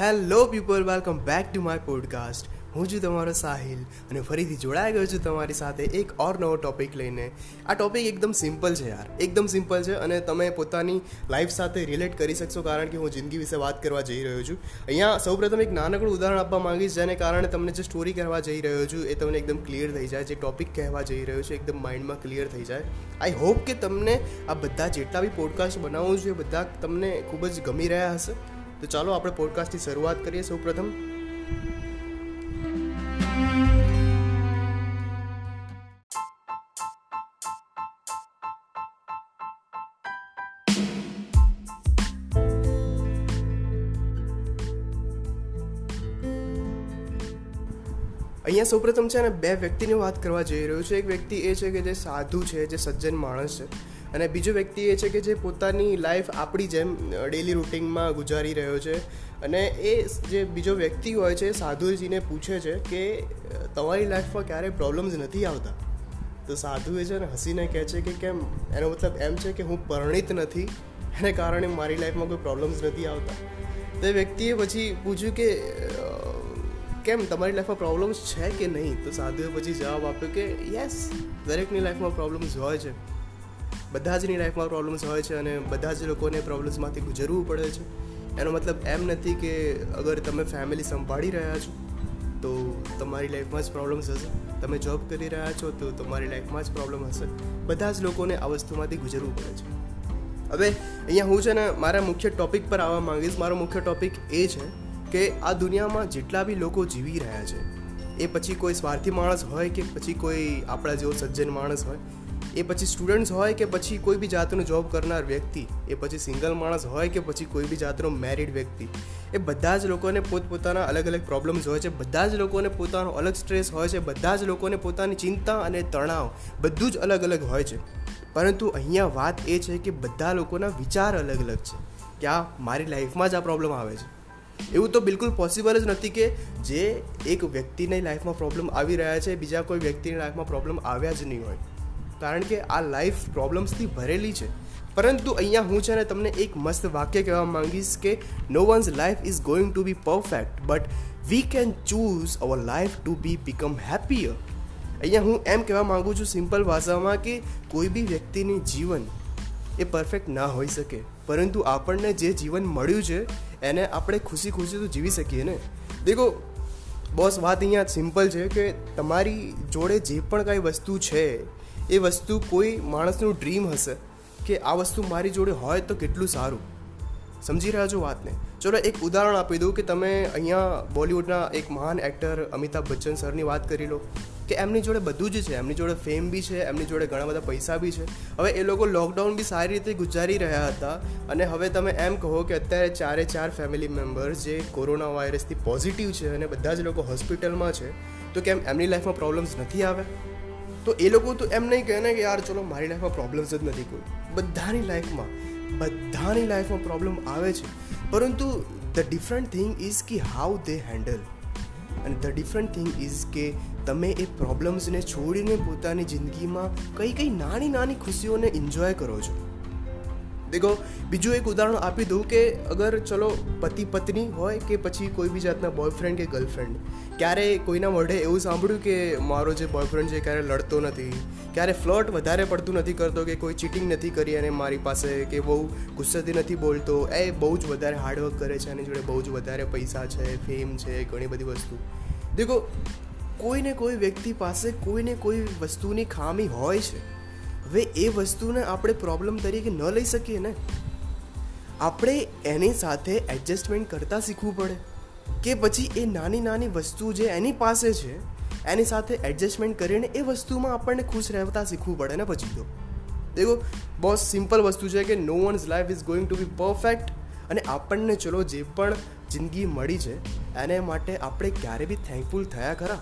Hello people welcome back to my podcast હું છું તમારો સાહિલ અને ફરીથી જોડાઈ ગયો છું તમારી સાથે એક ઓર નવો ટોપિક લઈને. આ ટોપિક એકદમ સિમ્પલ છે યાર. એકદમ સિમ્પલ છે અને તમે પોતાની લાઈફ સાથે રિલેટ કરી શકશો કારણ કે હું જિંદગી વિશે વાત કરવા જઈ રહ્યો છું. અહીંયા સૌપ્રથમ એક નાનકડું ઉદાહરણ આપવા માંગીશ, જેને કારણે તમને જે સ્ટોરી કહેવા જઈ રહ્યો છું એ તમને એકદમ ક્લિયર થઈ જાય, જે ટોપિક કહેવા જઈ રહ્યો છું એકદમ માઇન્ડમાં ક્લિયર થઈ જાય. આઈ હોપ કે તમને આ બધા જેટલા બી પોડકાસ્ટ બનાવું છું એ બધા તમને ખૂબ જ ગમી રહ્યા હશે. તો ચાલો આપણે પોડકાસ્ટની શરૂઆત કરીએ. સૌ અહીંયા સૌપ્રથમ છે ને બે વ્યક્તિની વાત કરવા જઈ રહ્યો છે. એક વ્યક્તિ એ છે કે જે સાધુ છે, જે સજ્જન માણસ છે. અને બીજો વ્યક્તિ એ છે કે જે પોતાની લાઈફ આપણી જેમ ડેલી રૂટિનમાં ગુજારી રહ્યો છે. અને એ જે બીજો વ્યક્તિ હોય છે સાધુજીને પૂછે છે કે તમારી લાઈફમાં ક્યારેય પ્રોબ્લેમ્સ નથી આવતા? તો સાધુ એ છે ને હસીને કહે છે કે, કેમ? એનો મતલબ એમ છે કે, હું પરિણિત નથી. એને કારણે મારી લાઈફમાં કોઈ પ્રોબ્લેમ્સ નથી આવતા. તો એ વ્યક્તિએ પછી પૂછ્યું કે કેમ, તમારી લાઈફમાં પ્રોબ્લેમ્સ છે કે નહીં? તો સાધુએ પછી જવાબ આપ્યો કે યસ દરેકની લાઈફમાં પ્રોબ્લેમ્સ હોય છે. બધા જની લાઈફમાં પ્રોબ્લેમ્સ હોય છે અને બધા જ લોકોને પ્રોબ્લેમ્સમાંથી ગુજરવું પડે છે. એનો મતલબ એમ નથી કે અગર તમે ફેમિલી સંભાળી રહ્યા છો, તો તમારી લાઈફમાં જ પ્રોબ્લેમ્સ હશે. તમે જોબ કરી રહ્યા છો, તો તમારી લાઈફમાં જ પ્રોબ્લેમ હશે. બધા જ લોકોને આ વસ્તુમાંથી ગુજરવું પડે છે. હવે, અહીંયા હું છે ને મારા મુખ્ય ટોપિક પર આવવા માંગીશ. મારો મુખ્ય ટોપિક એ છે કે આ દુનિયામાં જેટલા બી લોકો જીવી રહ્યા છે, એ પછી કોઈ સ્વાર્થી માણસ હોય કે પછી કોઈ આપણા જેવો સજ્જન માણસ હોય, એ પછી સ્ટુડન્ટ્સ હોય કે પછી કોઈ બી જાતનો જોબ કરનાર વ્યક્તિ, એ પછી સિંગલ માણસ હોય કે પછી કોઈ બી જાતનો મેરિડ વ્યક્તિ, એ બધા જ લોકોને પોતપોતાના અલગ અલગ પ્રોબ્લેમ્સ હોય છે, બધા જ લોકોને પોતાનો અલગ સ્ટ્રેસ હોય છે, બધા જ લોકોને પોતાની ચિંતા અને તણાવ બધું જ અલગ અલગ હોય છે. પરંતુ અહીંયા વાત એ છે કે બધા લોકોના વિચાર અલગ અલગ છે, કે આ મારી લાઈફમાં જ આ પ્રોબ્લેમ આવે છે. એવું તો બિલકુલ પોસિબલ જ નથી કે જે એક વ્યક્તિની લાઈફમાં પ્રોબ્લેમ આવી રહ્યા છે, બીજા કોઈ વ્યક્તિની લાઈફમાં પ્રોબ્લેમ આવ્યા જ નહીં હોય. કારણ કે આ લાઈફ પ્રોબ્લેમ્સથી ભરેલી છે. પરંતુ અહીંયા હું છે ને તમને એક મસ્ત વાક્ય કહેવા માંગીશ કે no one's life is going to be perfect but we can choose our life to be become happier અહીંયા હું એમ કહેવા માગું છું સિમ્પલ ભાષામાં કે કોઈ બી વ્યક્તિની જીવન એ પરફેક્ટ ના હોઈ શકે. પરંતુ આપણને જે જીવન મળ્યું છે, એને આપણે ખુશી ખુશી તો જીવી શકીએ ને? દેખો, બોસ, વાત અહીંયા સિમ્પલ છે કે તમારી જોડે જે પણ કાંઈ વસ્તુ છે, એ વસ્તુ કોઈ માણસનું ડ્રીમ હશે કે આ વસ્તુ મારી જોડે હોય તો કેટલું સારું? સમજી રહ્યા છો વાતને? ચલો, એક ઉદાહરણ આપી દઉં કે તમે અહીંયા બોલિવૂડના એક મહાન એક્ટર અમિતાભ બચ્ચન સરની વાત કરી લો. કે એમની જોડે બધું જ છે, એમની જોડે ફેમ બી છે, એમની જોડે ઘણા બધા પૈસા બી છે. હવે એ લોકો લોકડાઉન બી સારી રીતે ગુજારી રહ્યા હતા અને હવે તમે એમ કહો કે અત્યારે ચારે ચાર ફેમિલી મેમ્બર્સ જે કોરોના વાયરસથી પોઝિટિવ છે અને બધા જ લોકો હોસ્પિટલમાં છે, તો કેમ એમની લાઈફમાં પ્રોબ્લેમ્સ નથી આવે? તો એ લોકો તો એમ નહીં કહે ને કે યાર ચલો મારી લાઈફમાં પ્રોબ્લેમ્સ જ નથી કોઈ. બધાની લાઈફમાં બધાની લાઈફમાં પ્રોબ્લેમ આવે છે. પરંતુ ધ ડિફરન્ટ થિંગ ઇઝ કે હાઉ દે હેન્ડલ અને ધ ડિફરન્ટ થિંગ ઇઝ કે તમે એ પ્રોબ્લેમ્સને છોડીને પોતાની જિંદગીમાં કઈ કઈ નાની નાની ખુશીઓને એન્જોય કરો છો. દેખો, બીજું એક ઉદાહરણ આપી દઉં કે અગર ચલો પતિ પત્ની હોય કે પછી કોઈ બી જાતના બોયફ્રેન્ડ કે ગર્લફ્રેન્ડ ક્યારે કોઈના મોઢે એવું સાંભળ્યું કે મારો જે બોયફ્રેન્ડ છે ક્યારે લડતો નથી, ક્યારે ફ્લર્ટ વધારે પડતું નથી કરતો કે કોઈ ચીટિંગ નથી કરી અને મારી પાસે કે બહુ ગુસ્સાથી નથી બોલતો, એ બહુ જ વધારે હાર્ડવર્ક કરે છે, એની જોડે બહુ જ વધારે પૈસા છે ફેમ છે, ઘણી બધી વસ્તુ. દેખો, કોઈને કોઈ વ્યક્તિ પાસે કોઈને કોઈ વસ્તુની ખામી હોય છે હવે એ વસ્તુને આપણે પ્રોબ્લેમ તરીકે ન લઈ શકીએ ને? આપણે એની સાથે એડજસ્ટમેન્ટ કરતાં શીખવું પડે. કે પછી એ નાની નાની વસ્તુ જે એની પાસે છે, એની સાથે એડજસ્ટમેન્ટ કરીને એ વસ્તુમાં આપણને ખુશ રહેતા શીખવું પડે ને પછી તો. દેખો, બહુ સિમ્પલ વસ્તુ છે કે no one's life is going to be perfect અને આપણને ચલો જે પણ જિંદગી મળી છે, એને માટે આપણે ક્યારે બી થેન્કફુલ થયા ખરા.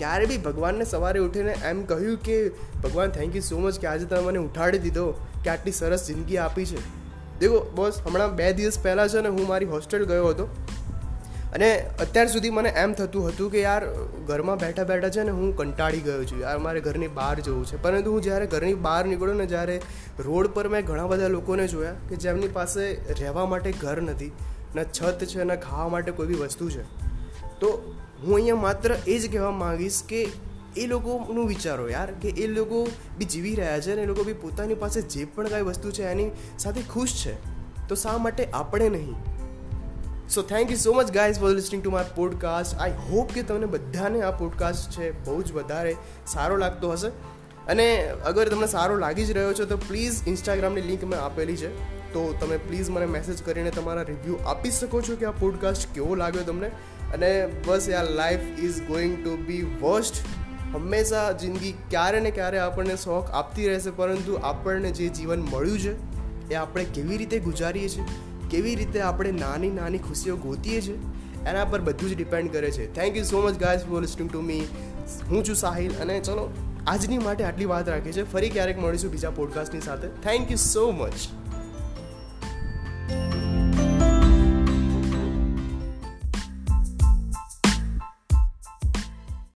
ક્યારે બી ભગવાનને સવારે ઉઠીને એમ કહ્યું કે, ભગવાન થેન્ક યુ સો મચ કે આજે તમે મને ઉઠાડી દીધો કે આટલી સરસ જિંદગી આપી છે. દેખો બોસ હમણાં બે દિવસ પહેલાં છે ને હું મારી હોસ્ટેલ ગયો હતો. અને અત્યાર સુધી મને એમ થતું હતું કે, યાર, ઘરમાં બેઠા બેઠા છે ને હું કંટાળી ગયો છું. યાર, મારે ઘરની બહાર જવું છે. પરંતુ હું જ્યારે ઘરની બહાર નીકળ્યો ને જ્યારે રોડ પર મેં ઘણા બધા લોકોને જોયા કે જેમની પાસે રહેવા માટે ઘર નથી, ના છત છે, ના ખાવા માટે કોઈ બી વસ્તુ છે. તો હું અહીંયા માત્ર એ જ કહેવા માંગીશ કે એ લોકોનું વિચારો યાર, કે એ લોકો બી જીવી રહ્યા છે ને એ લોકો બી પોતાની પાસે જે પણ કાંઈ વસ્તુ છે એની સાથે ખુશ છે. તો શા માટે આપણે નહીં? So thank you so much guys for listening to my podcast I hope કે તમને બધાને આ પોડકાસ્ટ છે બહુ જ વધારે સારો લાગતો હશે. અને અગર તમને સારો લાગી જ રહ્યો છે તો પ્લીઝ ઇન્સ્ટાગ્રામની લિંક મેં આપેલી છે. તો તમે પ્લીઝ મને મેસેજ કરીને તમારા રિવ્યૂ આપી શકો છો કે આ પોડકાસ્ટ કેવો લાગ્યો તમને. અને બસ યાર life is going to be worst હંમેશા જિંદગી ક્યારે ને ક્યારે આપણને શોખ આપતી રહેશે, પરંતુ આપણને જે જીવન મળ્યું છે, એ આપણે કેવી રીતે ગુજારીએ છીએ, કેવી રીતે આપણે નાની નાની ખુશીઓ ગોતીએ છીએ, એના પર બધું જ ડિપેન્ડ કરે છે. Thank you so much guys for listening to me હું છું સાહિલ, અને ચલો, આજની માટે આટલી વાત રાખી છે ફરી ક્યારેક મળીશું બીજા પોડકાસ્ટની સાથે. Thank you so much